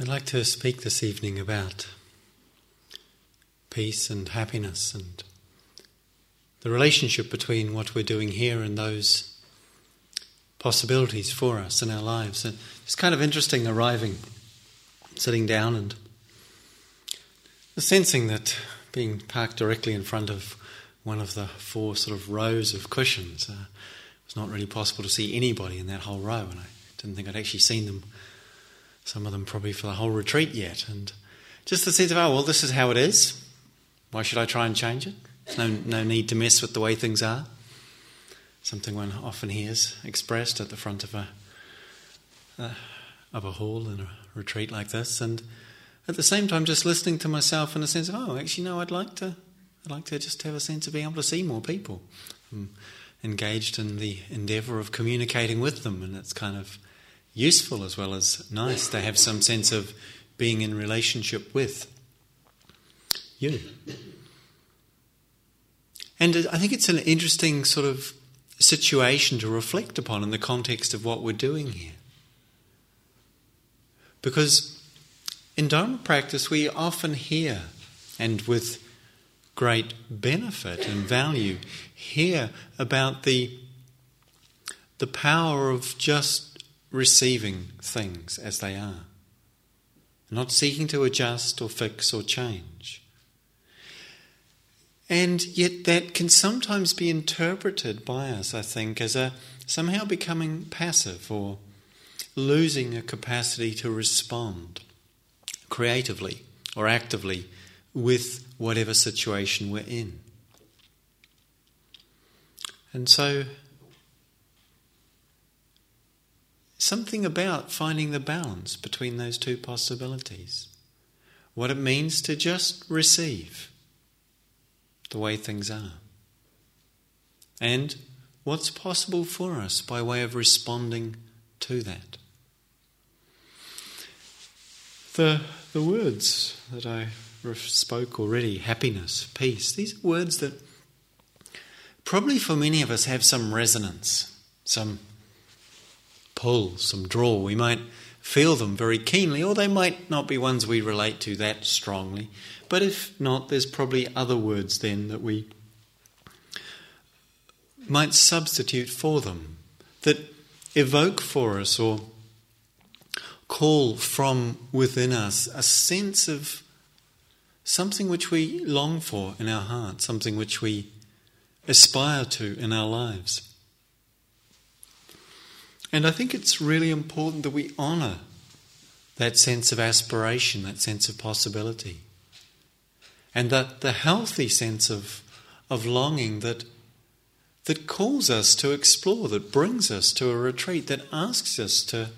I'd like to speak this evening about peace and happiness and the relationship between what we're doing here and those possibilities for us in our lives. And it's kind of interesting arriving, sitting down, and the sensing that being parked directly in front of one of the four sort of rows of cushions, uh, it was not really possible to see anybody in that whole row, and I didn't think I'd actually seen them, some of them probably for the whole retreat yet. And just the sense of, oh, well, this is how it is. Why should I try and change it? There's no, no need to mess with the way things are. Something one often hears expressed at the front of a, uh, of a hall in a retreat like this. And at the same time, just listening to myself in a sense of, oh, actually, no, I'd like to, I'd like to just have a sense of being able to see more people. I'm engaged in the endeavour of communicating with them, and it's kind of useful as well as nice to have some sense of being in relationship with you. And I think it's an interesting sort of situation to reflect upon in the context of what we're doing here. Because in Dharma practice, we often hear, and with great benefit and value, hear about the, the power of just receiving things as they are, not seeking to adjust or fix or change. And yet, that can sometimes be interpreted by us, I think, as a somehow becoming passive or losing a capacity to respond creatively or actively with whatever situation we're in. And so, something about finding the balance between those two possibilities. What it means to just receive the way things are. And what's possible for us by way of responding to that. The, the words that I spoke already happiness, peace these are words that probably for many of us have some resonance, some pull, some draw. We might feel them very keenly, or they might not be ones we relate to that strongly. But if not, there's probably other words then that we might substitute for them that evoke for us or call from within us a sense of something which we long for in our heart, something which we aspire to in our lives. And I think it's really important that we honour that sense of aspiration, that sense of possibility and that the healthy sense of, of longing that, that calls us to explore, that brings us to a retreat, that asks us to,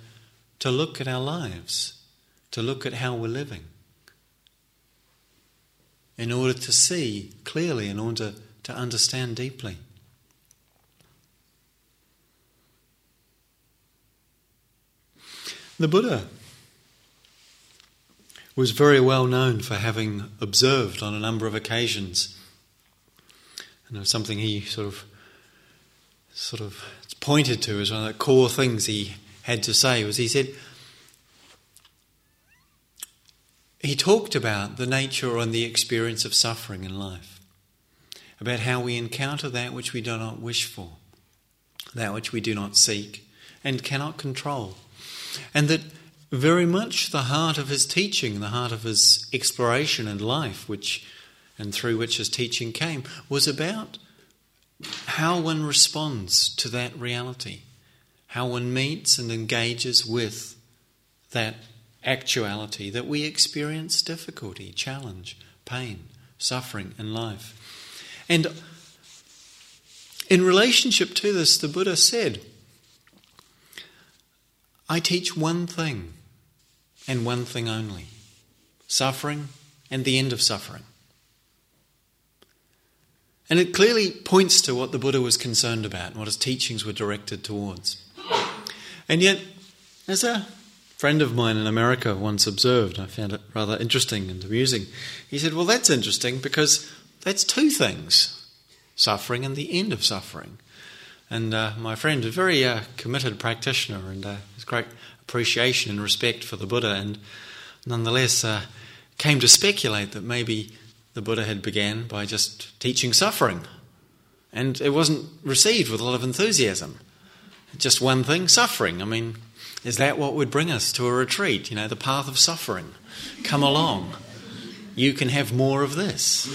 to look at our lives, to look at how we're living, in order to see clearly, in order to understand deeply. The Buddha was very well known for having observed on a number of occasions. And it was something he sort of sort of pointed to as one of the core things he had to say was he said he talked about the nature and the experience of suffering in life, about how we encounter that which we do not wish for, that which we do not seek and cannot control, and that very much the heart of his teaching, the heart of his exploration and life, which and through which his teaching came, was about how one responds to that reality, how one meets and engages with that actuality that we experience difficulty, challenge, pain, suffering in life. And in relationship to this, the Buddha said, I teach one thing and one thing only suffering and the end of suffering. And it clearly points to what the Buddha was concerned about and what his teachings were directed towards. And yet, as a friend of mine in America once observed, I found it rather interesting and amusing. He said, Well, that's interesting because that's two things suffering and the end of suffering. And uh, my friend, a very uh, committed practitioner, and uh, great appreciation and respect for the Buddha. And nonetheless uh, came to speculate that maybe the Buddha had began by just teaching suffering. And it wasn't received with a lot of enthusiasm. Just one thing suffering. I mean, is that what would bring us to a retreat? You know, the path of suffering. Come along. You can have more of this.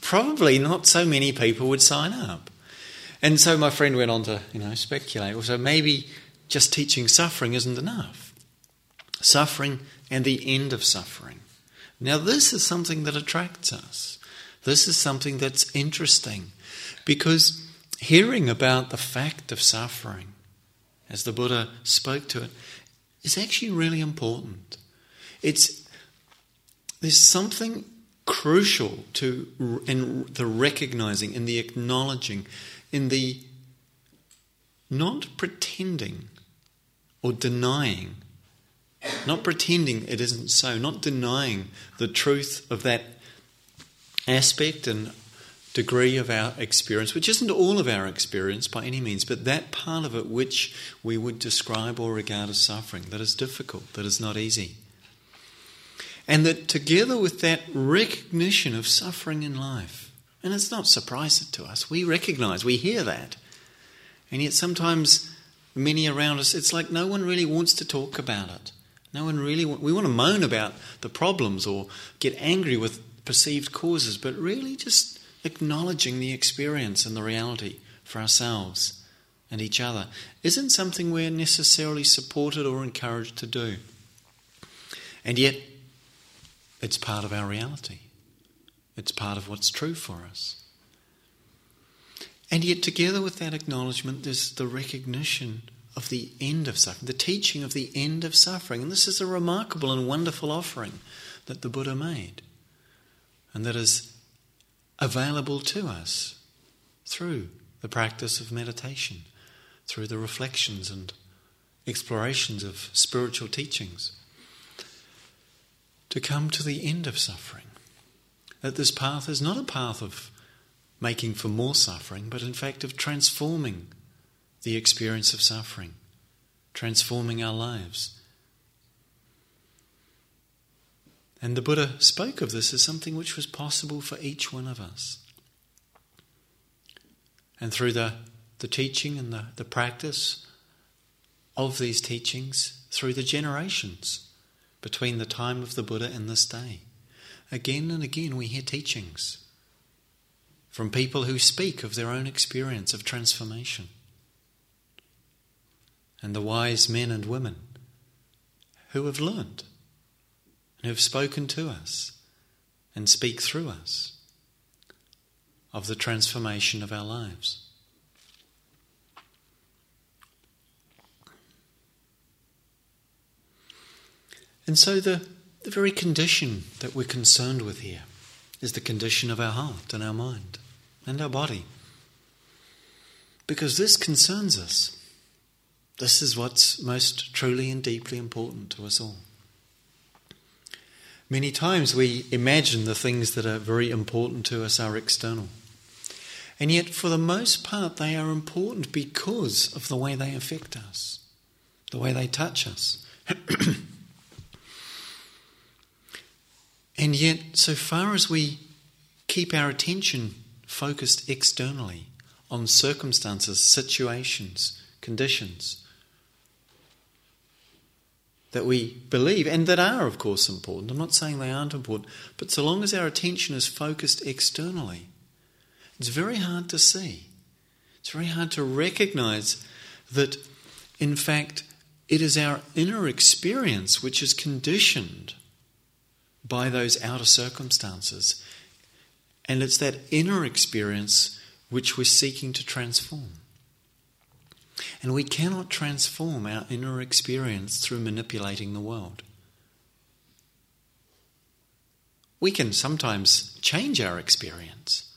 Probably not so many people would sign up. And so my friend went on to, you know, speculate. So maybe just teaching suffering isn't enough. Suffering and the end of suffering. Now, this is something that attracts us. This is something that's interesting because hearing about the fact of suffering, as the Buddha spoke to it, is actually really important. It's there's something crucial to in the recognizing, in the acknowledging, in the not pretending or denying, not pretending it isn't so, not denying the truth of that aspect and degree of our experience, which isn't all of our experience by any means, but that part of it which we would describe or regard as suffering, that is difficult, that is not easy. And that together with that recognition of suffering in life, and it's not surprising to us, we recognize, we hear that. And yet sometimes many around us, it's like no one really wants to talk about it. No one really, we want to moan about the problems or get angry with perceived causes, but really just acknowledging the experience and the reality for ourselves and each other isn't something we're necessarily supported or encouraged to do. And yet, it's part of our reality. It's part of what's true for us. And yet, together with that acknowledgement, there's the recognition of the end of suffering, the teaching of the end of suffering. And this is a remarkable and wonderful offering that the Buddha made, and that is available to us through the practice of meditation, through the reflections and explorations of spiritual teachings, to come to the end of suffering. That this path is not a path of making for more suffering, but in fact of transforming the experience of suffering, transforming our lives. And the Buddha spoke of this as something which was possible for each one of us. And through the, the teaching and the, the practice of these teachings, through the generations between the time of the Buddha and this day, again and again we hear teachings from people who speak of their own experience of transformation. And the wise men and women who have learned and who have spoken to us and speak through us of the transformation of our lives. And so, the, the very condition that we're concerned with here is the condition of our heart and our mind and our body. Because this concerns us. This is what's most truly and deeply important to us all. Many times we imagine the things that are very important to us are external. And yet, for the most part, they are important because of the way they affect us, the way they touch us. and yet, so far as we keep our attention focused externally on circumstances, situations, conditions that we believe and that are, of course, important. I'm not saying they aren't important, but so long as our attention is focused externally, it's very hard to see. It's very hard to recognize that, in fact, it is our inner experience which is conditioned by those outer circumstances and it's that inner experience which we're seeking to transform. And we cannot transform our inner experience through manipulating the world. We can sometimes change our experience,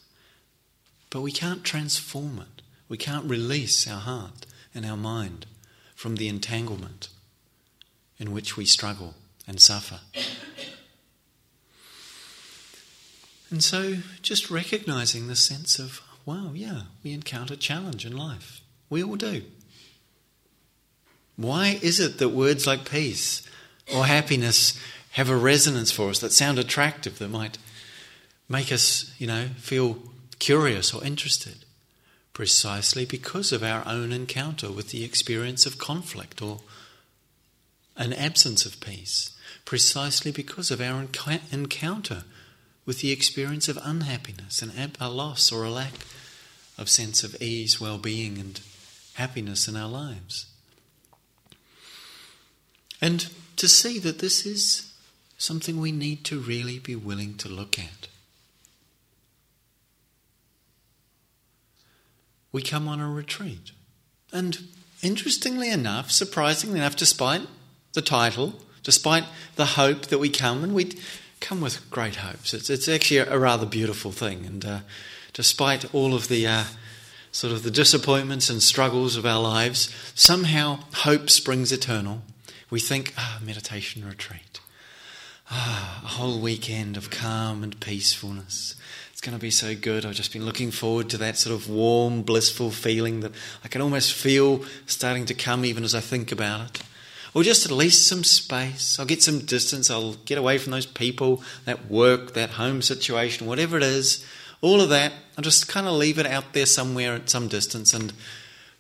but we can't transform it. We can't release our heart and our mind from the entanglement in which we struggle and suffer. And so just recognizing the sense of, wow, yeah, we encounter challenge in life. We all do. Why is it that words like peace or happiness have a resonance for us that sound attractive, that might make us, you know, feel curious or interested? Precisely because of our own encounter with the experience of conflict or an absence of peace. Precisely because of our encounter with the experience of unhappiness and a loss or a lack of sense of ease, well being, and happiness in our lives. And to see that this is something we need to really be willing to look at. We come on a retreat. And interestingly enough, surprisingly enough, despite the title, despite the hope that we come, and we come with great hopes, it's, it's actually a, rather beautiful thing. And uh, despite all of the uh, sort of the disappointments and struggles of our lives, somehow hope springs eternal we think, ah, meditation retreat. Ah, a whole weekend of calm and peacefulness. It's going to be so good. I've just been looking forward to that sort of warm, blissful feeling that I can almost feel starting to come even as I think about it. Or just at least some space. I'll get some distance. I'll get away from those people, that work, that home situation, whatever it is. All of that. I'll just kind of leave it out there somewhere at some distance and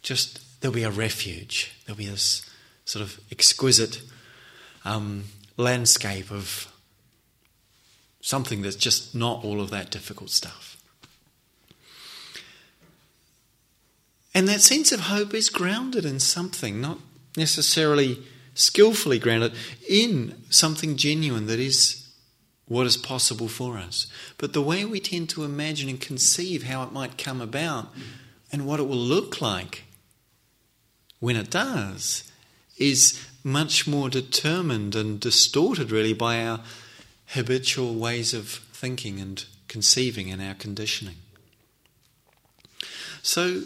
just there'll be a refuge. There'll be this sort of exquisite um, landscape of something that's just not all of that difficult stuff. And that sense of hope is grounded in something, not necessarily skillfully grounded, in something genuine that is what is possible for us. But the way we tend to imagine and conceive how it might come about and what it will look like when it does is much more determined and distorted, really, by our habitual ways of thinking and conceiving and our conditioning. So,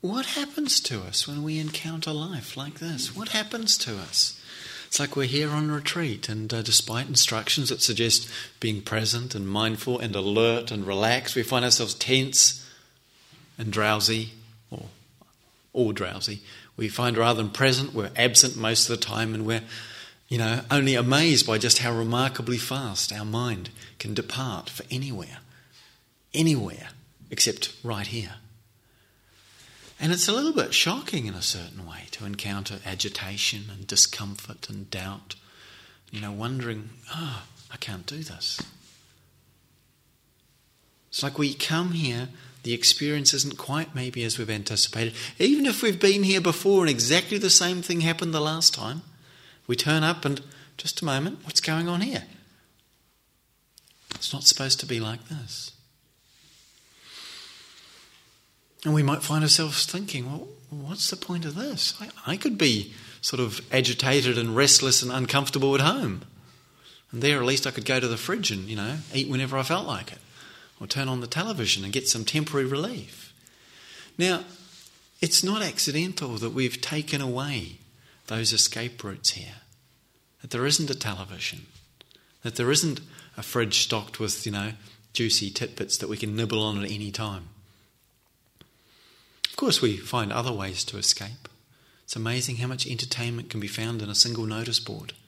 what happens to us when we encounter life like this? What happens to us? It's like we're here on retreat, and uh, despite instructions that suggest being present and mindful and alert and relaxed, we find ourselves tense and drowsy, or all drowsy, we find rather than present, we're absent most of the time, and we're, you know, only amazed by just how remarkably fast our mind can depart for anywhere, anywhere except right here. And it's a little bit shocking in a certain way to encounter agitation and discomfort and doubt, you know, wondering, oh, I can't do this. It's like we come here the experience isn't quite maybe as we've anticipated. Even if we've been here before and exactly the same thing happened the last time, we turn up and just a moment, what's going on here? It's not supposed to be like this. And we might find ourselves thinking, well, what's the point of this? I, I could be sort of agitated and restless and uncomfortable at home. And there, at least, I could go to the fridge and, you know, eat whenever I felt like it or turn on the television and get some temporary relief. Now, it's not accidental that we've taken away those escape routes here, that there isn't a television, that there isn't a fridge stocked with, you know, juicy tidbits that we can nibble on at any time. Course, we find other ways to escape. It's amazing how much entertainment can be found in a single notice board.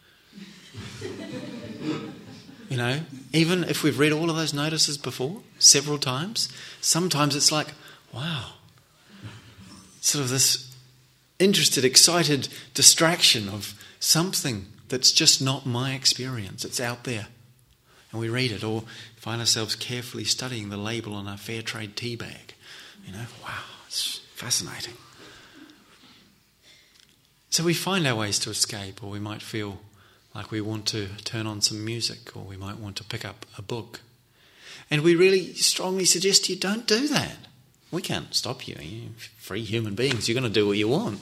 You know, even if we've read all of those notices before, several times, sometimes it's like, wow, sort of this interested, excited distraction of something that's just not my experience. It's out there. And we read it or find ourselves carefully studying the label on our fair trade tea bag. You know, wow, it's fascinating. So we find our ways to escape, or we might feel like we want to turn on some music or we might want to pick up a book. And we really strongly suggest you don't do that. We can't stop you. You're free human beings. You're going to do what you want.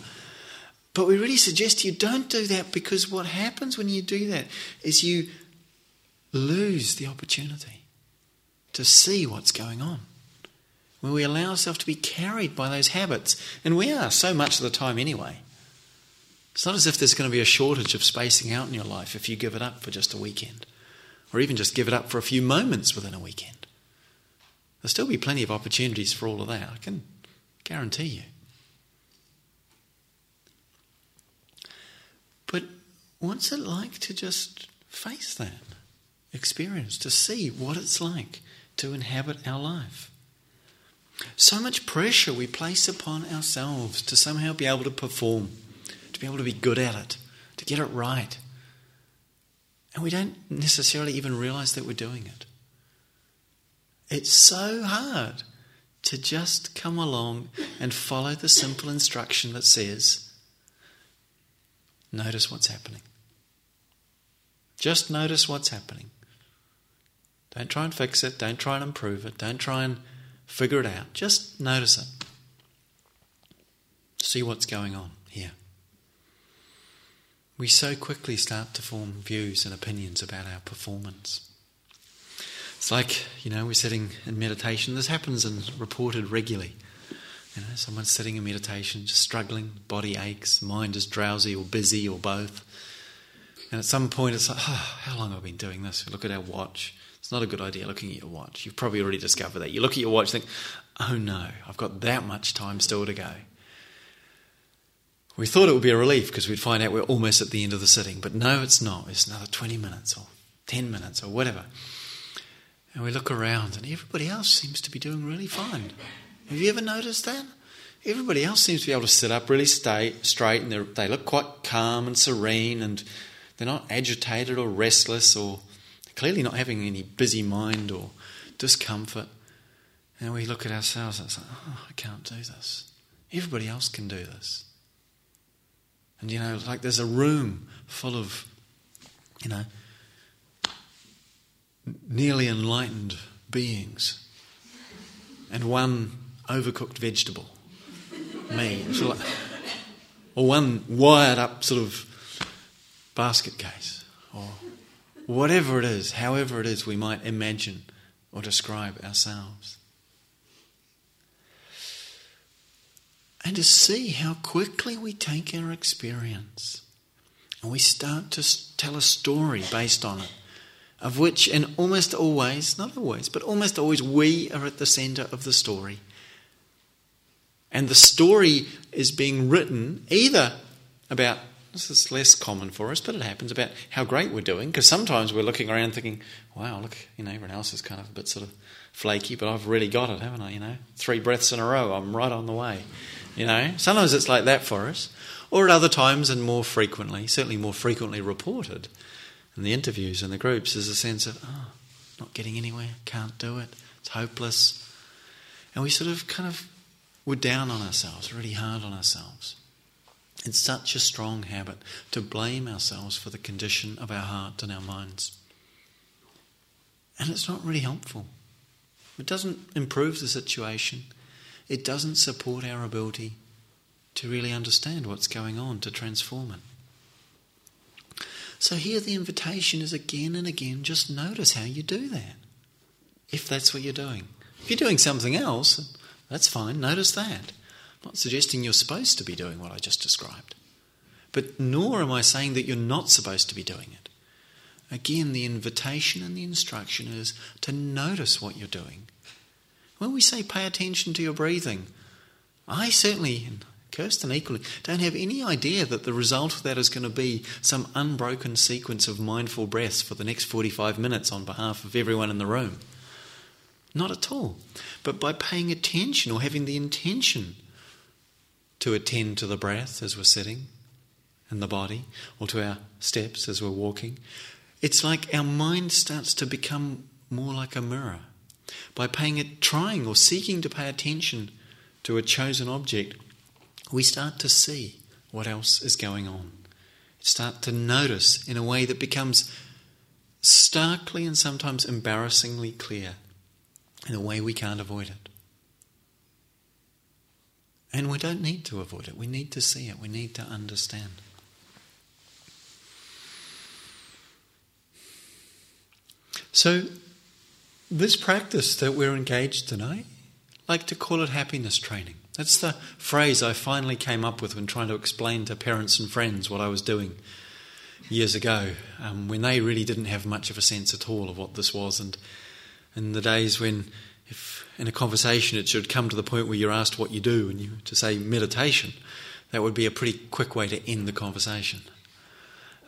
But we really suggest you don't do that because what happens when you do that is you lose the opportunity to see what's going on. When we allow ourselves to be carried by those habits, and we are so much of the time anyway. It's not as if there's going to be a shortage of spacing out in your life if you give it up for just a weekend, or even just give it up for a few moments within a weekend. There'll still be plenty of opportunities for all of that, I can guarantee you. But what's it like to just face that experience, to see what it's like to inhabit our life? So much pressure we place upon ourselves to somehow be able to perform, to be able to be good at it, to get it right. And we don't necessarily even realize that we're doing it. It's so hard to just come along and follow the simple instruction that says, notice what's happening. Just notice what's happening. Don't try and fix it. Don't try and improve it. Don't try and figure it out. Just notice it. See what's going on here. We so quickly start to form views and opinions about our performance. It's like, you know, we're sitting in meditation. This happens and reported regularly. You know, someone's sitting in meditation, just struggling, body aches, mind is drowsy or busy or both. And at some point it's like, oh, how long have I been doing this? We look at our watch. It's not a good idea looking at your watch. You've probably already discovered that. You look at your watch think, oh no, I've got that much time still to go. We thought it would be a relief because we'd find out we're almost at the end of the sitting, but no, it's not. It's another 20 minutes or 10 minutes or whatever. And we look around and everybody else seems to be doing really fine. Have you ever noticed that? Everybody else seems to be able to sit up really stay, straight and they look quite calm and serene and they're not agitated or restless or clearly not having any busy mind or discomfort. And we look at ourselves and it's like, oh, I can't do this. Everybody else can do this. And you know, like there's a room full of, you know, nearly enlightened beings and one overcooked vegetable, me, like, or one wired up sort of basket case, or whatever it is, however it is we might imagine or describe ourselves. And to see how quickly we take our experience and we start to tell a story based on it of which, and almost always, not always, but almost always, we are at the center of the story. And the story is being written either about, this is less common for us, but it happens, about how great we're doing, because sometimes we're looking around thinking, wow, look, you know, everyone else is kind of a bit sort of flaky, but I've really got it, haven't I? You know, three breaths in a row, I'm right on the way. You know, sometimes it's like that for us. Or at other times, and more frequently, certainly more frequently reported, in the interviews and the groups is a sense of, oh, not getting anywhere, can't do it, it's hopeless. And we sort of kind of, we're down on ourselves, really hard on ourselves. It's such a strong habit to blame ourselves for the condition of our heart and our minds. And it's not really helpful. It doesn't improve the situation. It doesn't support our ability to really understand what's going on, to transform it. So here the invitation is again and again just notice how you do that. If that's what you're doing. If you're doing something else, that's fine, notice that. Not suggesting you're supposed to be doing what I just described. But nor am I saying that you're not supposed to be doing it. Again, the invitation and the instruction is to notice what you're doing. When we say pay attention to your breathing, I certainly, Kirsten equally, don't have any idea that the result of that is going to be some unbroken sequence of mindful breaths for the next 45 minutes on behalf of everyone in the room. Not at all. But by paying attention or having the intention to attend to the breath as we're sitting and the body, or to our steps as we're walking, it's like our mind starts to become more like a mirror. By paying it, trying or seeking to pay attention to a chosen object, we start to see what else is going on. Start to notice in a way that becomes starkly and sometimes embarrassingly clear in a way we can't avoid it. And we don't need to avoid it, we need to see it, we need to understand. So, this practice that we're engaged in, I like to call it happiness training. That's the phrase I finally came up with when trying to explain to parents and friends what I was doing years ago, um, when they really didn't have much of a sense at all of what this was. And in the days when, if in a conversation it should come to the point where you're asked what you do and you to say meditation, that would be a pretty quick way to end the conversation.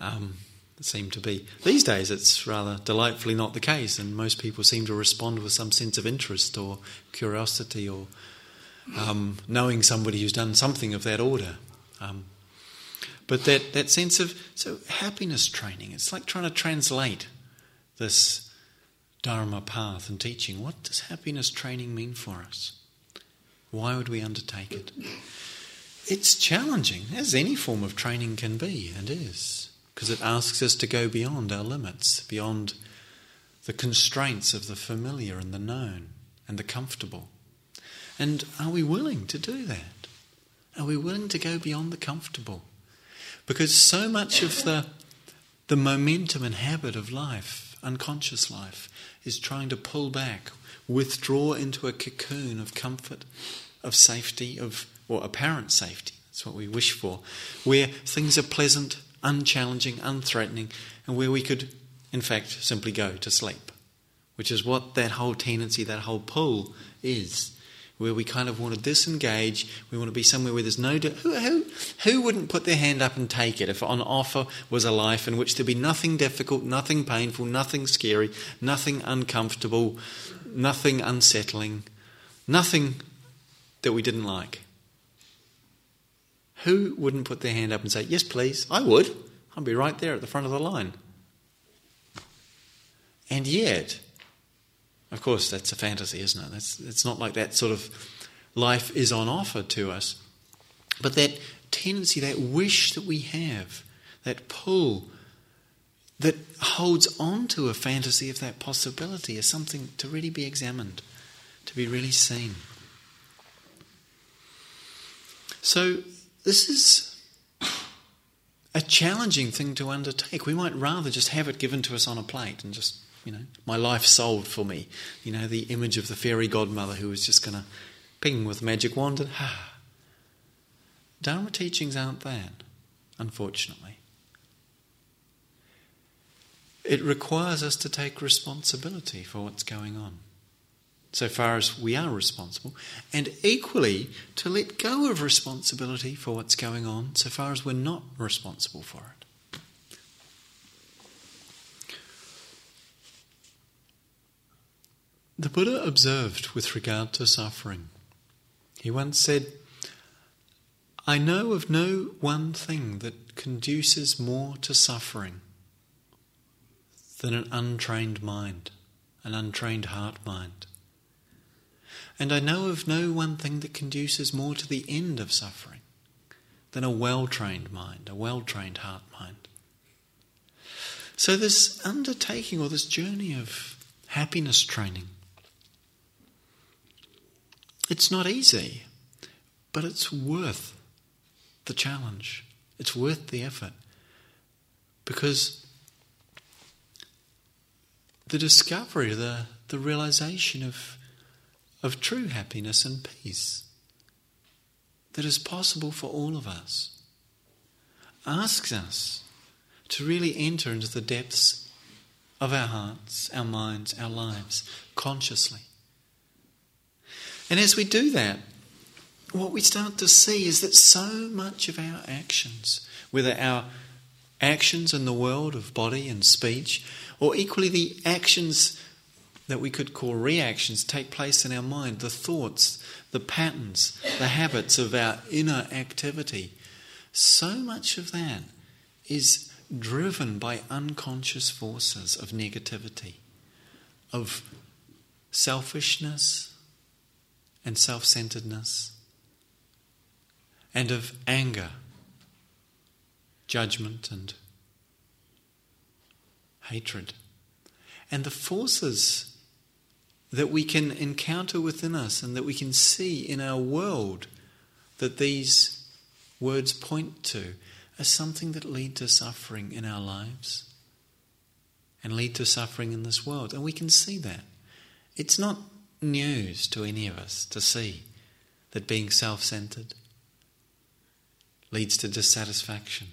um, seem to be. These days, it's rather delightfully not the case, and most people seem to respond with some sense of interest or curiosity or um, knowing somebody who's done something of that order. Um, but that, that sense of so happiness training, it's like trying to translate this Dharma path and teaching. What does happiness training mean for us? Why would we undertake it? It's challenging, as any form of training can be and is, because it asks us to go beyond our limits, beyond the constraints of the familiar and the known and the comfortable. And are we willing to do that? Are we willing to go beyond the comfortable? Because so much of the, the momentum and habit of life, unconscious life, is trying to pull back, withdraw into a cocoon of comfort, of safety, of or apparent safety. That's what we wish for, where things are pleasant, unchallenging, unthreatening, and where we could, in fact, simply go to sleep, which is what that whole tendency, that whole pull is. Where we kind of want to disengage, we want to be somewhere where there's no. who, who, who wouldn't put their hand up and take it if on offer was a life in which there'd be nothing difficult, nothing painful, nothing scary, nothing uncomfortable, nothing unsettling, nothing that we didn't like? Who wouldn't put their hand up and say, Yes, please? I would. I'd be right there at the front of the line. And yet, of course, that's a fantasy, isn't it? That's, it's not like that sort of life is on offer to us. But that tendency, that wish that we have, that pull that holds on to a fantasy of that possibility is something to really be examined, to be really seen. So, this is a challenging thing to undertake. We might rather just have it given to us on a plate and just, you know, my life sold for me. You know, the image of the fairy godmother who was just going to ping with magic wand and ha. Dharma teachings aren't that, unfortunately. It requires us to take responsibility for what's going on so far as we are responsible, and equally to let go of responsibility for what's going on so far as we're not responsible for it. The Buddha observed with regard to suffering. He once said, I know of no one thing that conduces more to suffering than an untrained mind, an untrained heart mind. And I know of no one thing that conduces more to the end of suffering than a well trained mind, a well trained heart mind. So, this undertaking or this journey of happiness training, it's not easy, but it's worth the challenge. It's worth the effort. Because the discovery, the, the realization of of true happiness and peace that is possible for all of us asks us to really enter into the depths of our hearts, our minds, our lives consciously. And as we do that, what we start to see is that so much of our actions, whether our actions in the world of body and speech, or equally the actions that we could call reactions take place in our mind, the thoughts, the patterns, the habits of our inner activity. So much of that is driven by unconscious forces of negativity, of selfishness and self centeredness, and of anger, judgment, and hatred. And the forces that we can encounter within us and that we can see in our world that these words point to as something that lead to suffering in our lives and lead to suffering in this world. And we can see that. It's not news to any of us to see that being self centered leads to dissatisfaction,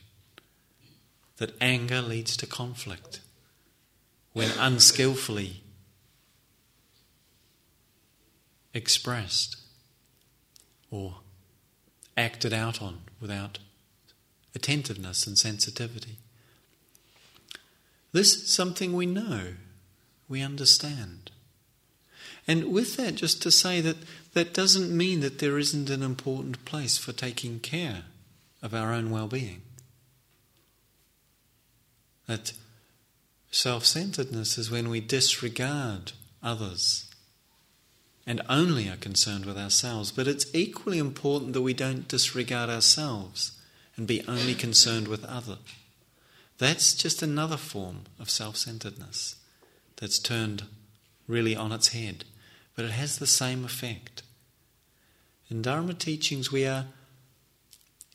that anger leads to conflict when unskillfully expressed or acted out on without attentiveness and sensitivity. This is something we know, we understand. And with that, just to say that that doesn't mean that there isn't an important place for taking care of our own well being. That self centeredness is when we disregard others and only are concerned with ourselves. But it's equally important that we don't disregard ourselves and be only concerned with other. That's just another form of self centeredness that's turned really on its head, but it has the same effect. In Dharma teachings, we are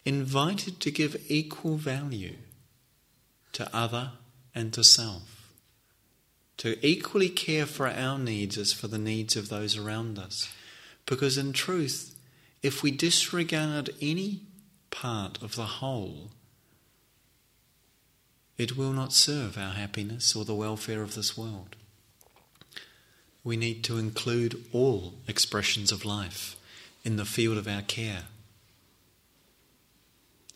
invited to give equal value to other and to self, to equally care for our needs as for the needs of those around us. Because in truth, if we disregard any part of the whole, it will not serve our happiness or the welfare of this world. We need to include all expressions of life in the field of our care.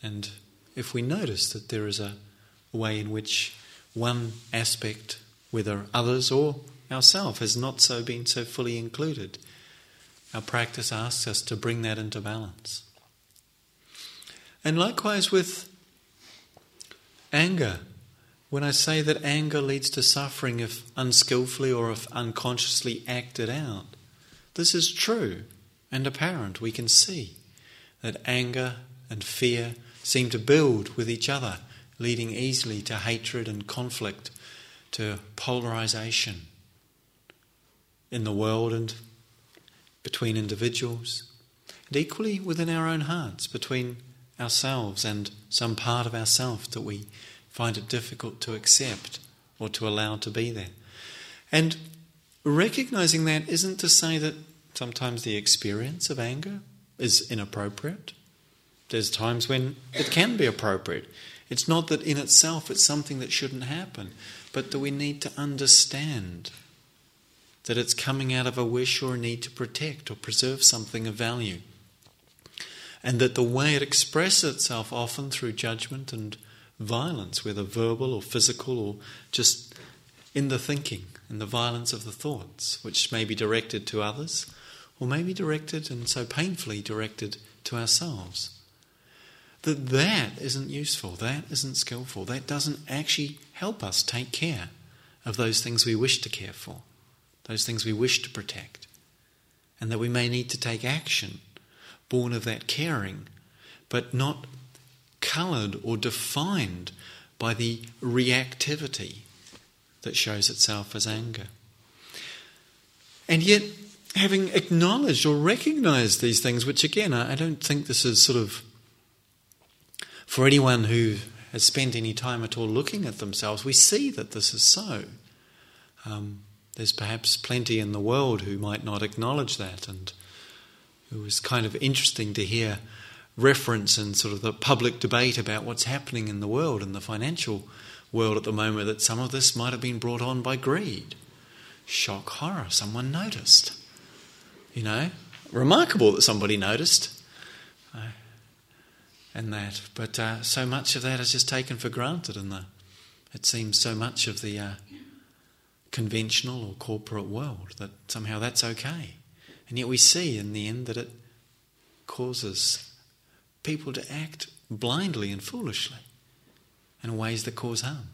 And if we notice that there is a way in which one aspect, whether others or ourselves, has not so been so fully included, our practice asks us to bring that into balance. And likewise with anger. When I say that anger leads to suffering if unskillfully or if unconsciously acted out, this is true and apparent. We can see that anger and fear seem to build with each other, leading easily to hatred and conflict, to polarization in the world and between individuals, and equally within our own hearts, between ourselves and some part of ourselves that we find it difficult to accept or to allow to be there. And recognizing that isn't to say that sometimes the experience of anger is inappropriate. There's times when it can be appropriate. It's not that in itself it's something that shouldn't happen, but that we need to understand that it's coming out of a wish or a need to protect or preserve something of value. And that the way it expresses itself often through judgment and violence, whether verbal or physical or just in the thinking in the violence of the thoughts, which may be directed to others or may be directed and so painfully directed to ourselves. That that isn't useful, that isn't skillful, that doesn't actually help us take care of those things we wish to care for, those things we wish to protect, and that we may need to take action born of that caring, but not coloured or defined by the reactivity that shows itself as anger. And yet, having acknowledged or recognized these things, which again, I don't think this is sort of for anyone who has spent any time at all looking at themselves, we see that this is so. Um, there's perhaps plenty in the world who might not acknowledge that, and it was kind of interesting to hear reference and sort of the public debate about what's happening in the world and the financial world at the moment that some of this might have been brought on by greed. Shock, horror, someone noticed. You know, remarkable that somebody noticed. Uh, and that. But uh, so much of that is just taken for granted, and the, it seems so much of the uh, conventional or corporate world that somehow that's okay. And yet we see in the end that it causes people to act blindly and foolishly in ways that cause harm.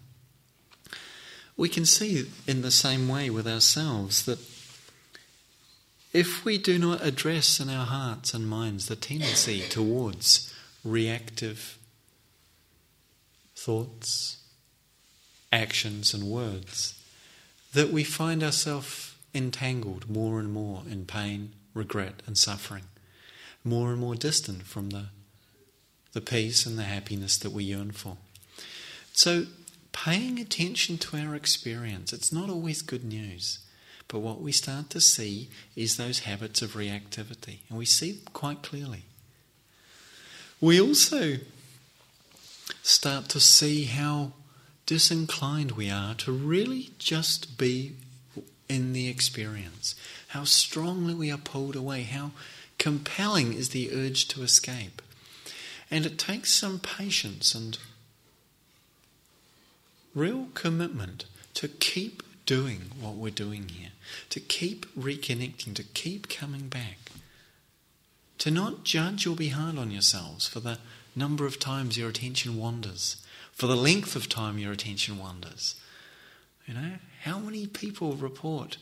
We can see in the same way with ourselves that if we do not address in our hearts and minds the tendency towards reactive thoughts, actions, and words, that we find ourselves entangled more and more in pain, regret, and suffering, more and more distant from the the peace and the happiness that we yearn for. So, paying attention to our experience, it's not always good news. But what we start to see is those habits of reactivity, and we see them quite clearly. We also start to see how disinclined we are to really just be in the experience, how strongly we are pulled away, how compelling is the urge to escape. And it takes some patience and real commitment to keep doing what we're doing here, to keep reconnecting, to keep coming back, to not judge or be hard on yourselves for the number of times your attention wanders, for the length of time your attention wanders. You know, how many people report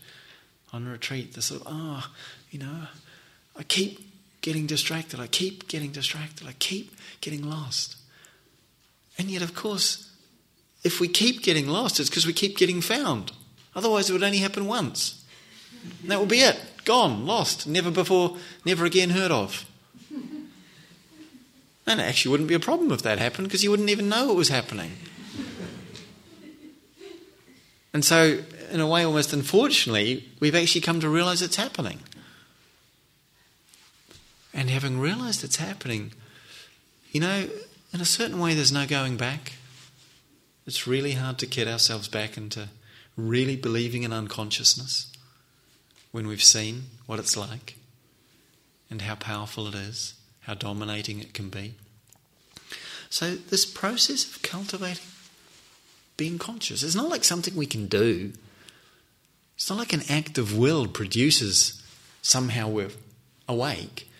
on retreat the sort of, oh, you know, I keep getting distracted, I keep getting distracted, I keep getting lost. And yet, of course, if we keep getting lost, it's because we keep getting found. Otherwise, it would only happen once. And that would be it. Gone, lost, never before, never again heard of. And it actually wouldn't be a problem if that happened because you wouldn't even know it was happening. And so, in a way, almost unfortunately, we've actually come to realize it's happening. And having realized it's happening, you know, in a certain way, there's no going back. It's really hard to get ourselves back into really believing in unconsciousness when we've seen what it's like and how powerful it is, how dominating it can be. So, this process of cultivating being conscious, it's not like something we can do. It's not like an act of will produces somehow we're awake.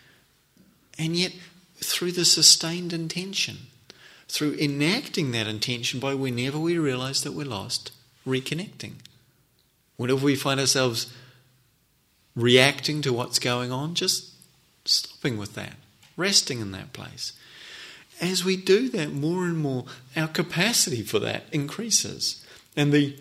And yet, through the sustained intention, through enacting that intention by whenever we realize that we're lost, reconnecting. Whenever we find ourselves reacting to what's going on, just stopping with that, resting in that place. As we do that more and more, our capacity for that increases. And the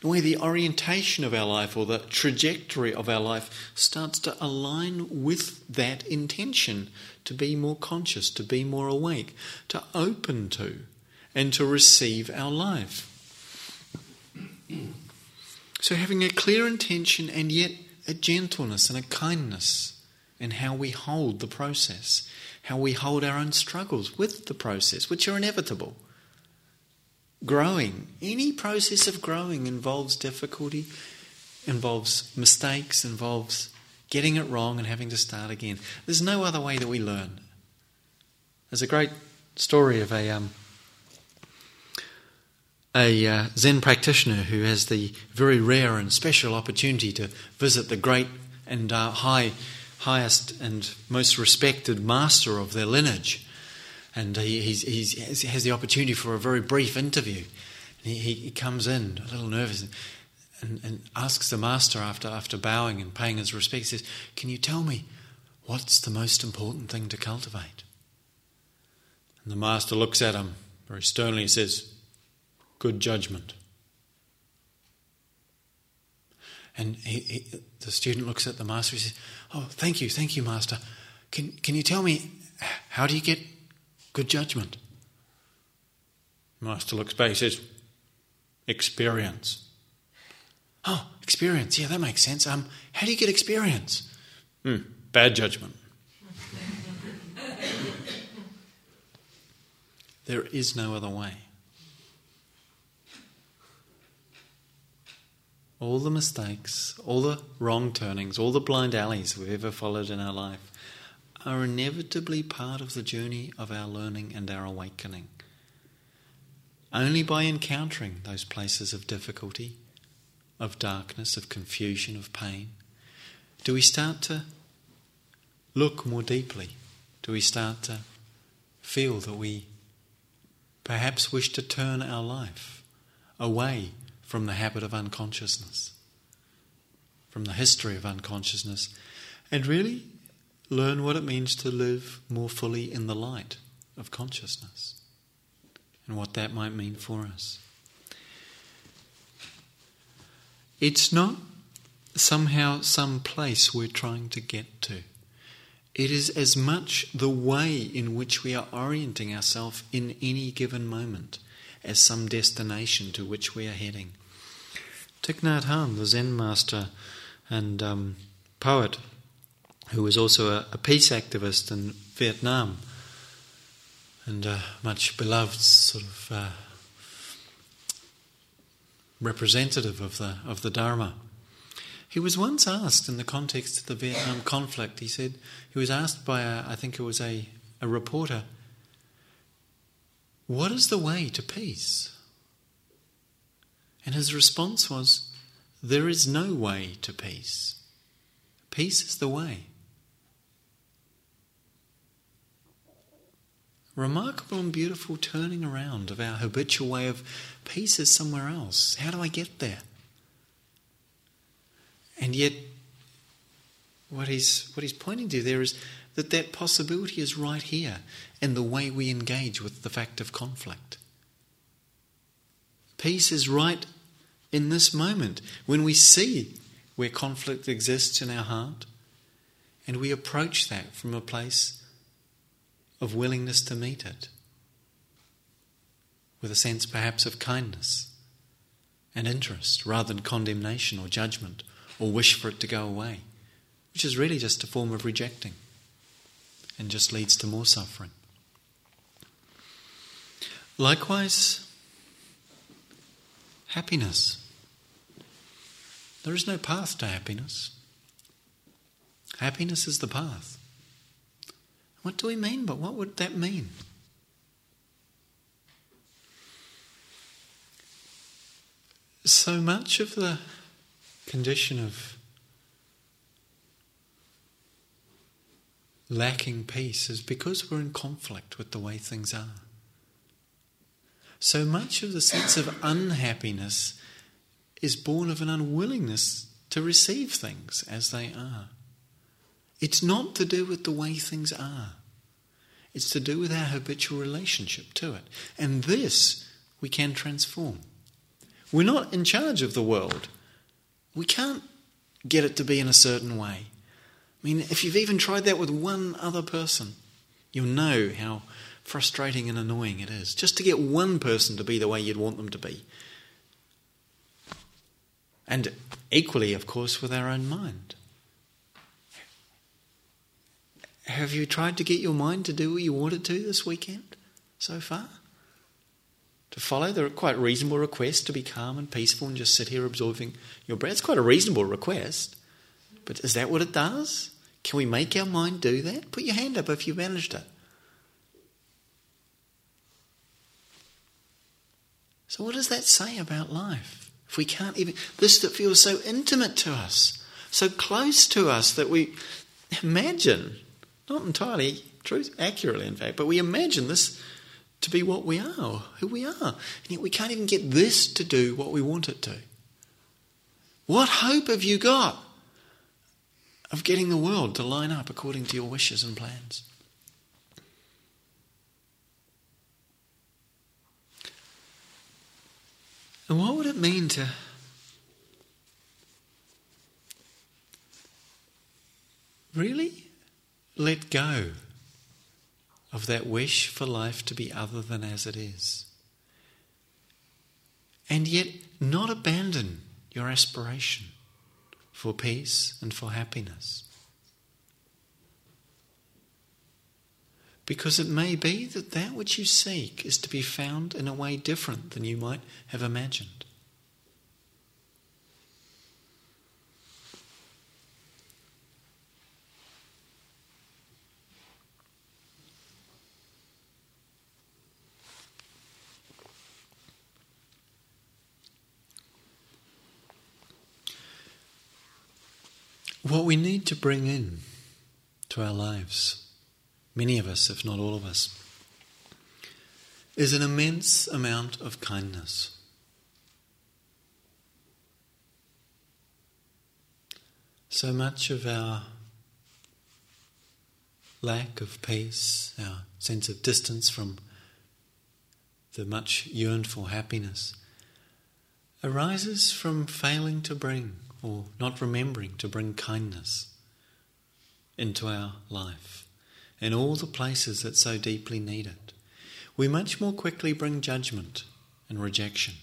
the way the orientation of our life or the trajectory of our life starts to align with that intention to be more conscious, to be more awake, to open to, and to receive our life. So, having a clear intention and yet a gentleness and a kindness in how we hold the process, how we hold our own struggles with the process, which are inevitable growing. Any process of growing involves difficulty, involves mistakes, involves getting it wrong and having to start again. There's no other way that we learn. There's a great story of a um, a uh, Zen practitioner who has the very rare and special opportunity to visit the great and uh, high, highest and most respected master of their lineage and he he's, he's, has the opportunity for a very brief interview. He, he, comes in a little nervous and, and, asks the master after, after bowing and paying his respects, says, Can you tell me what's the most important thing to cultivate? And the master looks at him very sternly and says, Good judgment. And he, he, the student looks at the master and says, Oh, thank you, thank you, master. Can, can you tell me, how do you get Good judgment. Master looks back, he says, Experience. Oh, experience. Yeah, that makes sense. Um, how do you get experience? Hmm, bad judgment. there is no other way. All the mistakes, all the wrong turnings, all the blind alleys we've ever followed in our life are inevitably part of the journey of our learning and our awakening. Only by encountering those places of difficulty, of darkness, of confusion, of pain, do we start to look more deeply? Do we start to feel that we perhaps wish to turn our life away from the habit of unconsciousness, from the history of unconsciousness, and really learn what it means to live more fully in the light of consciousness and what that might mean for us. It's not somehow some place we're trying to get to. It is as much the way in which we are orienting ourselves in any given moment as some destination to which we are heading. Thich Nhat Hanh, the Zen master and um, poet, who was also a, a peace activist in Vietnam and a much beloved sort of uh, representative of the of the Dharma. He was once asked in the context of the Vietnam conflict. He said he was asked by a, I think it was a, a reporter, "What is the way to peace?" And his response was, There is no way to peace. Peace is the way. Remarkable and beautiful turning around of our habitual way of peace is somewhere else. How do I get there? And yet, what he's, what he's pointing to there is that that possibility is right here in the way we engage with the fact of conflict. Peace is right in this moment when we see where conflict exists in our heart and we approach that from a place of willingness to meet it with a sense perhaps of kindness and interest rather than condemnation or judgment or wish for it to go away, which is really just a form of rejecting and just leads to more suffering. Likewise, happiness. There is no path to happiness. Happiness is the path. What do we mean? But what would that mean? So much of the condition of lacking peace is because we're in conflict with the way things are. So much of the sense of unhappiness is born of an unwillingness to receive things as they are. It's not to do with the way things are, it's to do with our habitual relationship to it. And this we can transform. We're not in charge of the world. We can't get it to be in a certain way. I mean, if you've even tried that with one other person, you'll know how frustrating and annoying it is just to get one person to be the way you'd want them to be. And equally, of course, with our own mind. Have you tried to get your mind to do what you wanted to this weekend so far? To follow the quite reasonable request to be calm and peaceful and just sit here absorbing your breath? It's quite a reasonable request. But is that what it does? Can we make our mind do that? Put your hand up if you managed it. So, what does that say about life? If we can't even, this that feels so intimate to us, so close to us that we imagine, not entirely truth, accurately in fact, but we imagine this to be what we are, who we are. And yet we can't even get this to do what we want it to. What hope have you got of getting the world to line up according to your wishes and plans? And what would it mean to really let go of that wish for life to be other than as it is? And yet not abandon your aspiration for peace and for happiness. Because it may be that that which you seek is to be found in a way different than you might have imagined. What we need to bring in to our lives many of us, if not all of us, is an immense amount of kindness. So much of our lack of peace, our sense of distance from the much yearned for happiness, arises from failing to bring or not remembering to bring kindness into our life in all the places that so deeply need it, we much more quickly bring judgment and rejection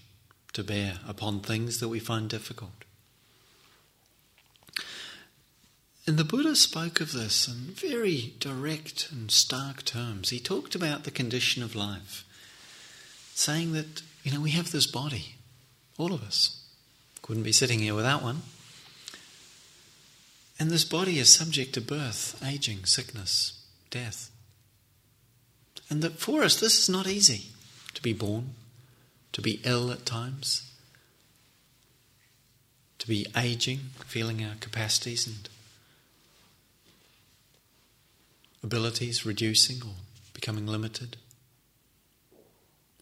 to bear upon things that we find difficult. And the Buddha spoke of this in very direct and stark terms. He talked about the condition of life, saying that, you know, we have this body, all of us. Couldn't be sitting here without one. And this body is subject to birth, aging, sickness, death. And that for us, this is not easy to be born, to be ill at times, to be aging, feeling our capacities and abilities reducing or becoming limited.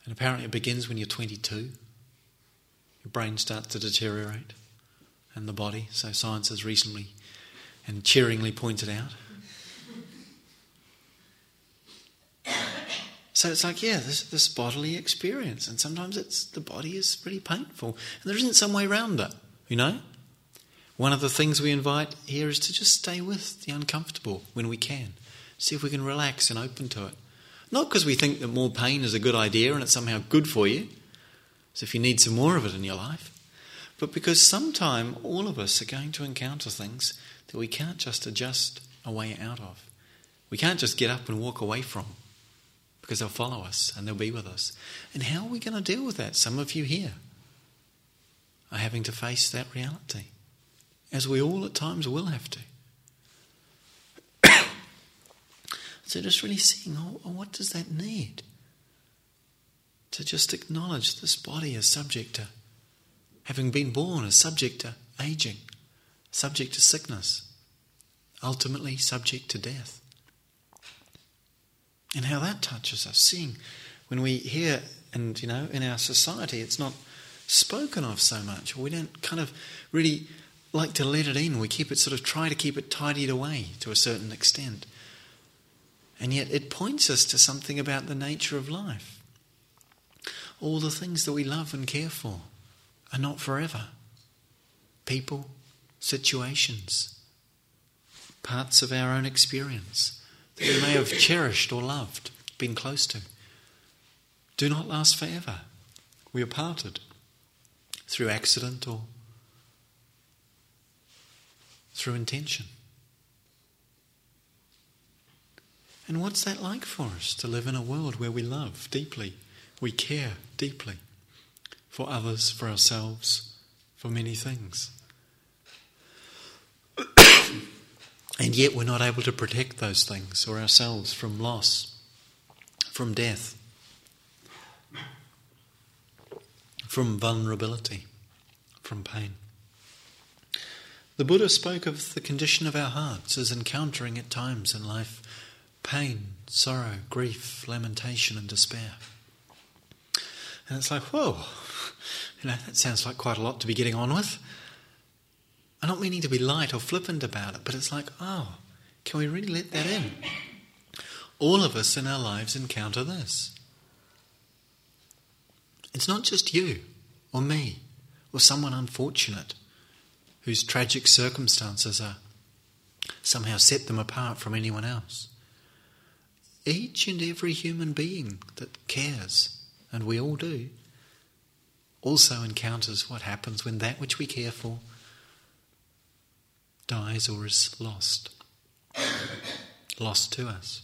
And apparently it begins when you're 22. Your brain starts to deteriorate and the body, so science has recently and cheeringly pointed out. So it's like, yeah, this, this bodily experience, and sometimes it's the body is pretty painful, and there isn't some way around it, you know. One of the things we invite here is to just stay with the uncomfortable when we can, see if we can relax and open to it. Not because we think that more pain is a good idea and it's somehow good for you, so if you need some more of it in your life, but because sometime all of us are going to encounter things that we can't just adjust a way out of. We can't just get up and walk away from because they'll follow us and they'll be with us. And how are we going to deal with that? Some of you here are having to face that reality, as we all at times will have to. so, just really seeing oh, oh, what does that need? To just acknowledge this body is subject to having been born, is subject to aging, subject to sickness, ultimately subject to death and how that touches us. Seeing when we hear, and you know, in our society, it's not spoken of so much, we don't kind of really like to let it in. We keep it sort of try to keep it tidied away to a certain extent. And yet it points us to something about the nature of life. All the things that we love and care for are not forever. People, situations, parts of our own experience that we may have cherished or loved, been close to, do not last forever. We are parted through accident or through intention. And what's that like for us to live in a world where we love deeply, we care deeply for others, for ourselves, for many things? And yet we're not able to protect those things or ourselves from loss, from death, from vulnerability, from pain. The Buddha spoke of the condition of our hearts as encountering at times in life pain, sorrow, grief, lamentation, and despair. And it's like, whoa, you know, that sounds like quite a lot to be getting on with. I'm not meaning to be light or flippant about it, but it's like, oh, can we really let that in? All of us in our lives encounter this. It's not just you or me or someone unfortunate whose tragic circumstances are somehow set them apart from anyone else. Each and every human being that cares, and we all do, also encounters what happens when that which we care for dies or is lost. lost to us.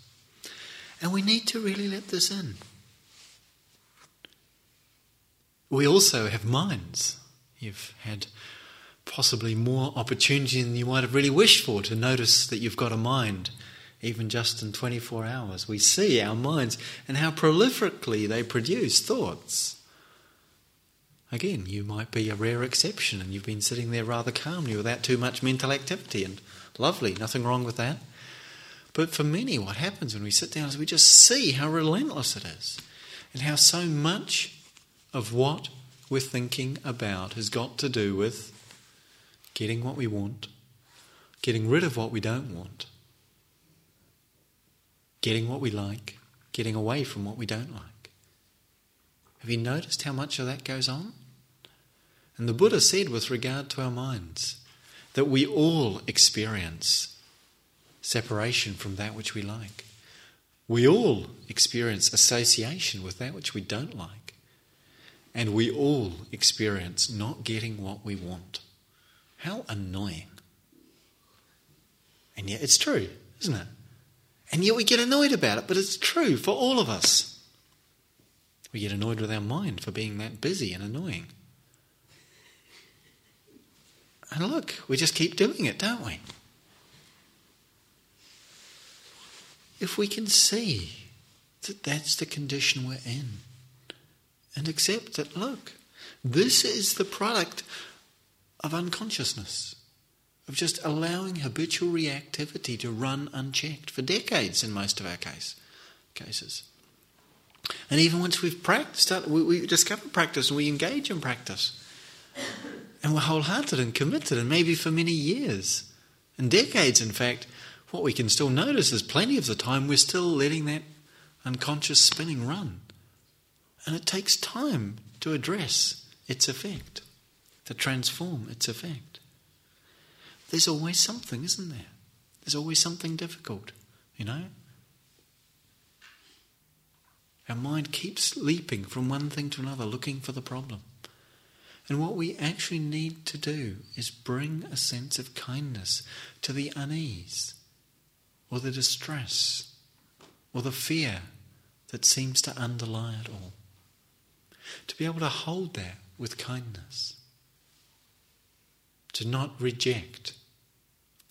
And we need to really let this in. We also have minds. You've had possibly more opportunity than you might have really wished for to notice that you've got a mind, even just in 24 hours. We see our minds and how prolifically they produce thoughts. Again, you might be a rare exception and you've been sitting there rather calmly without too much mental activity, and lovely, nothing wrong with that. But for many, what happens when we sit down is we just see how relentless it is and how so much of what we're thinking about has got to do with getting what we want, getting rid of what we don't want, getting what we like, getting away from what we don't like. Have you noticed how much of that goes on? And the Buddha said, with regard to our minds, that we all experience separation from that which we like. We all experience association with that which we don't like. And we all experience not getting what we want. How annoying. And yet it's true, isn't it? And yet we get annoyed about it, but it's true for all of us. We get annoyed with our mind for being that busy and annoying. And look, we just keep doing it, don't we? If we can see that that's the condition we're in and accept that, look, this is the product of unconsciousness, of just allowing habitual reactivity to run unchecked for decades in most of our case, cases. And even once we've practiced, uh, we, we discover practice and we engage in practice, and we're wholehearted and committed, and maybe for many years and decades, in fact, what we can still notice is plenty of the time we're still letting that unconscious spinning run. And it takes time to address its effect, to transform its effect. There's always something, isn't there? There's always something difficult, you know? Our mind keeps leaping from one thing to another, looking for the problem. And what we actually need to do is bring a sense of kindness to the unease, or the distress, or the fear that seems to underlie it all. To be able to hold that with kindness. To not reject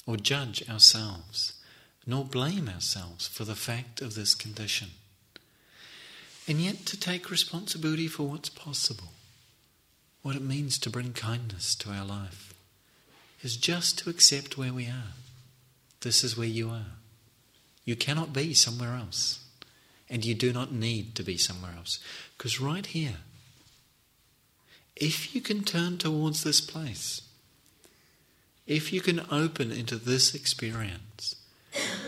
or judge ourselves, nor blame ourselves for the fact of this condition and yet to take responsibility for what's possible, what it means to bring kindness to our life, is just to accept where we are. This is where you are. You cannot be somewhere else, and you do not need to be somewhere else, because right here, if you can turn towards this place, if you can open into this experience,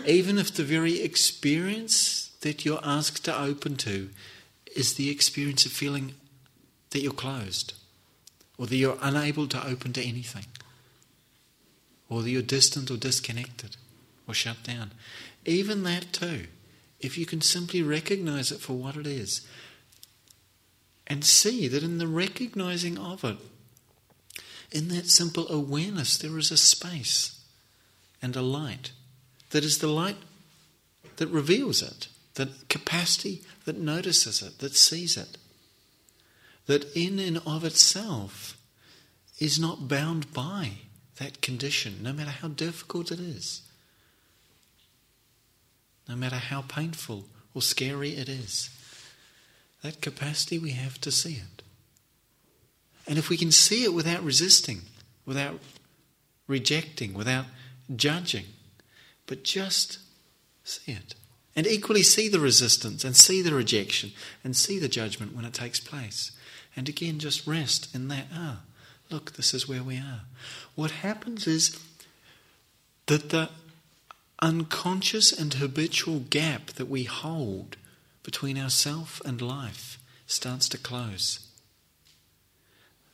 even if the very experience that you're asked to open to is the experience of feeling that you're closed, or that you're unable to open to anything, or that you're distant or disconnected or shut down. Even that, too, if you can simply recognize it for what it is and see that in the recognizing of it, in that simple awareness, there is a space and a light that is the light that reveals it that capacity that notices it, that sees it, that in and of itself is not bound by that condition, no matter how difficult it is, no matter how painful or scary it is. That capacity we have to see it. And if we can see it without resisting, without rejecting, without judging, but just see it, and equally see the resistance and see the rejection and see the judgment when it takes place. And again, just rest in that. Ah, look, this is where we are. What happens is that the unconscious and habitual gap that we hold between ourself and life starts to close.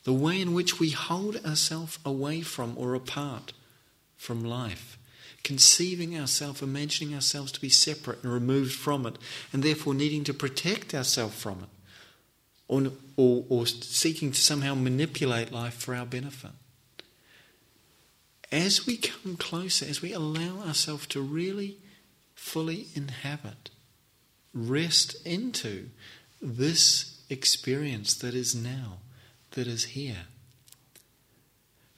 The way in which we hold ourselves away from or apart from life conceiving ourselves, imagining ourselves to be separate and removed from it, and therefore needing to protect ourselves from it, or, or, or seeking to somehow manipulate life for our benefit. As we come closer, as we allow ourselves to really fully inhabit, rest into this experience that is now, that is here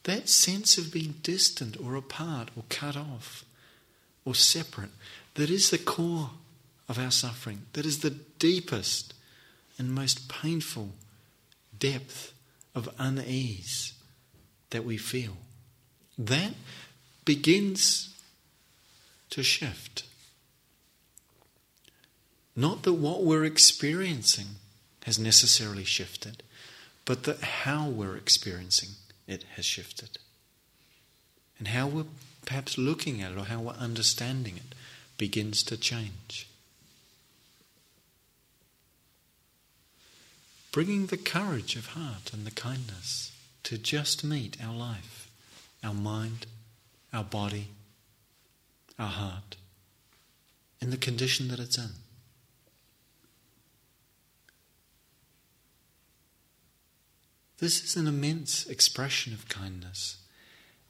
that sense of being distant or apart or cut off or separate, that is the core of our suffering, that is the deepest and most painful depth of unease that we feel. That begins to shift. Not that what we're experiencing has necessarily shifted, but that how we're experiencing it has shifted. And how we're perhaps looking at it or how we're understanding it begins to change. Bringing the courage of heart and the kindness to just meet our life, our mind, our body, our heart, in the condition that it's in. This is an immense expression of kindness,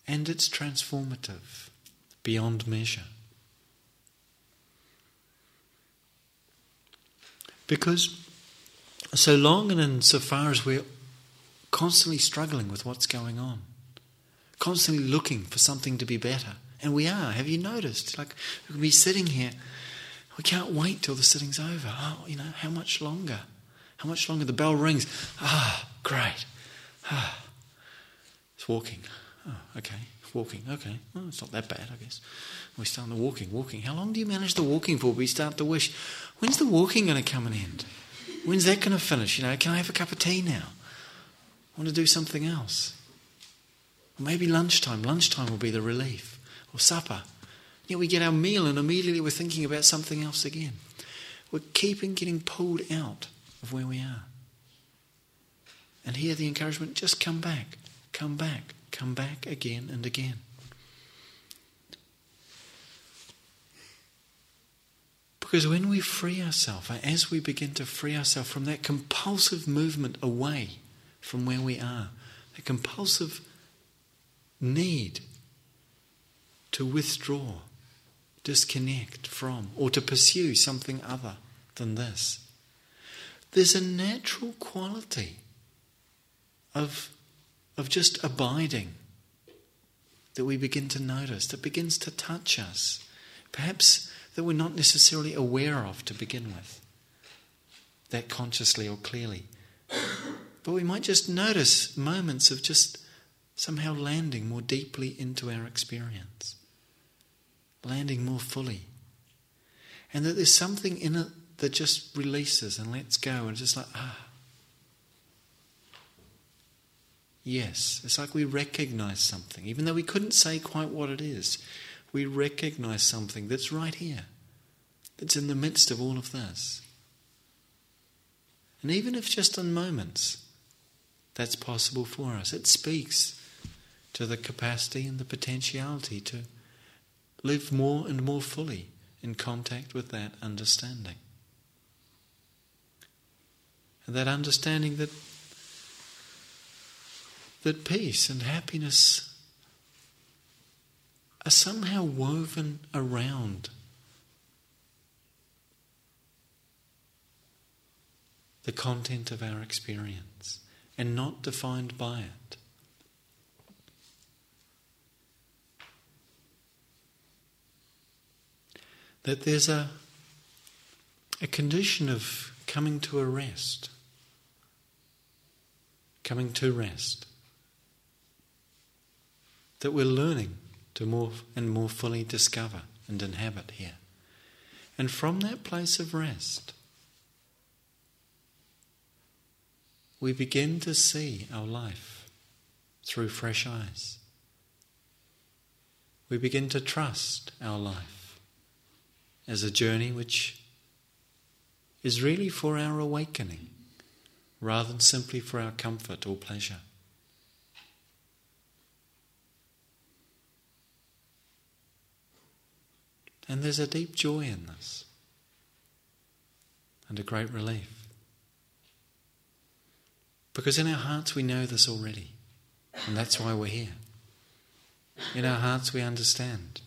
and it's transformative beyond measure. Because so long and insofar as we're constantly struggling with what's going on, constantly looking for something to be better, and we are, have you noticed? Like, we can be sitting here, we can't wait till the sitting's over. Oh, you know, how much longer? How much longer? The bell rings. Ah, great. It's walking. Oh, okay. Walking. Okay. Oh, it's not that bad, I guess. We start the walking. Walking. How long do you manage the walking for? We start to wish. When's the walking going to come and end? When's that going to finish? You know, can I have a cup of tea now? I want to do something else. Or maybe lunchtime. Lunchtime will be the relief. Or supper. Yet we get our meal and immediately we're thinking about something else again. We're keeping getting pulled out of where we are. And hear the encouragement just come back, come back, come back again and again. Because when we free ourselves, eh, as we begin to free ourselves from that compulsive movement away from where we are, that compulsive need to withdraw, disconnect from, or to pursue something other than this. There's a natural quality of, of just abiding that we begin to notice, that begins to touch us, perhaps that we're not necessarily aware of to begin with, that consciously or clearly. But we might just notice moments of just somehow landing more deeply into our experience, landing more fully. And that there's something in it that just releases and lets go and just like, ah. Yes, it's like we recognize something, even though we couldn't say quite what it is. We recognize something that's right here, that's in the midst of all of this. And even if just in moments, that's possible for us. It speaks to the capacity and the potentiality to live more and more fully in contact with that understanding. And that understanding that that peace and happiness are somehow woven around the content of our experience and not defined by it. That there's a, a condition of coming to a rest, coming to rest, that we're learning to more and more fully discover and inhabit here. And from that place of rest, we begin to see our life through fresh eyes. We begin to trust our life as a journey which is really for our awakening rather than simply for our comfort or pleasure. And there's a deep joy in this and a great relief. Because in our hearts we know this already, and that's why we're here. In our hearts we understand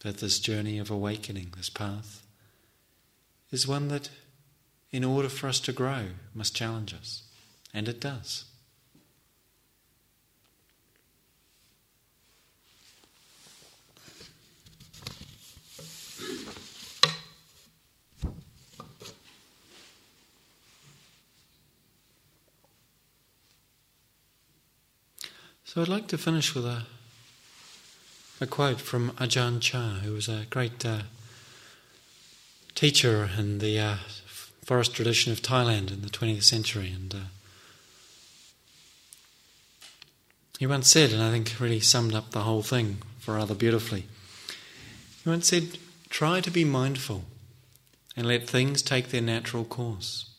that this journey of awakening, this path, is one that, in order for us to grow, must challenge us. And it does. So I'd like to finish with a, a quote from Ajahn Chah, who was a great uh, teacher in the uh, forest tradition of Thailand in the 20th century. And uh, he once said, and I think really summed up the whole thing rather beautifully. He once said, Try to be mindful and let things take their natural course.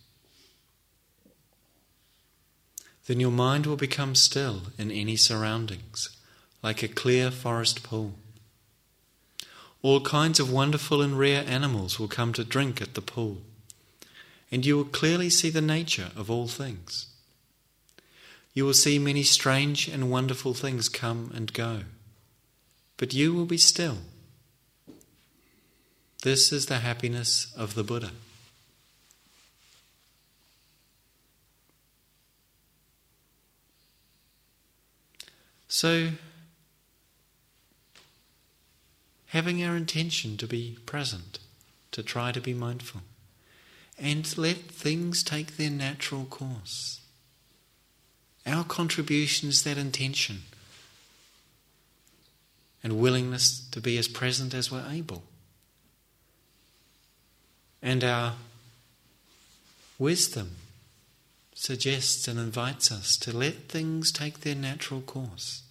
Then your mind will become still in any surroundings, like a clear forest pool. All kinds of wonderful and rare animals will come to drink at the pool, and you will clearly see the nature of all things. You will see many strange and wonderful things come and go, but you will be still. This is the happiness of the Buddha. So, having our intention to be present, to try to be mindful, and let things take their natural course. Our contribution is that intention and willingness to be as present as we're able. And our wisdom suggests and invites us to let things take their natural course.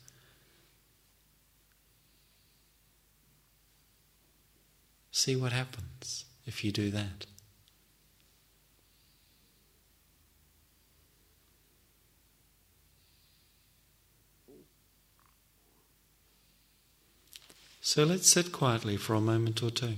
See what happens if you do that. So let's sit quietly for a moment or two.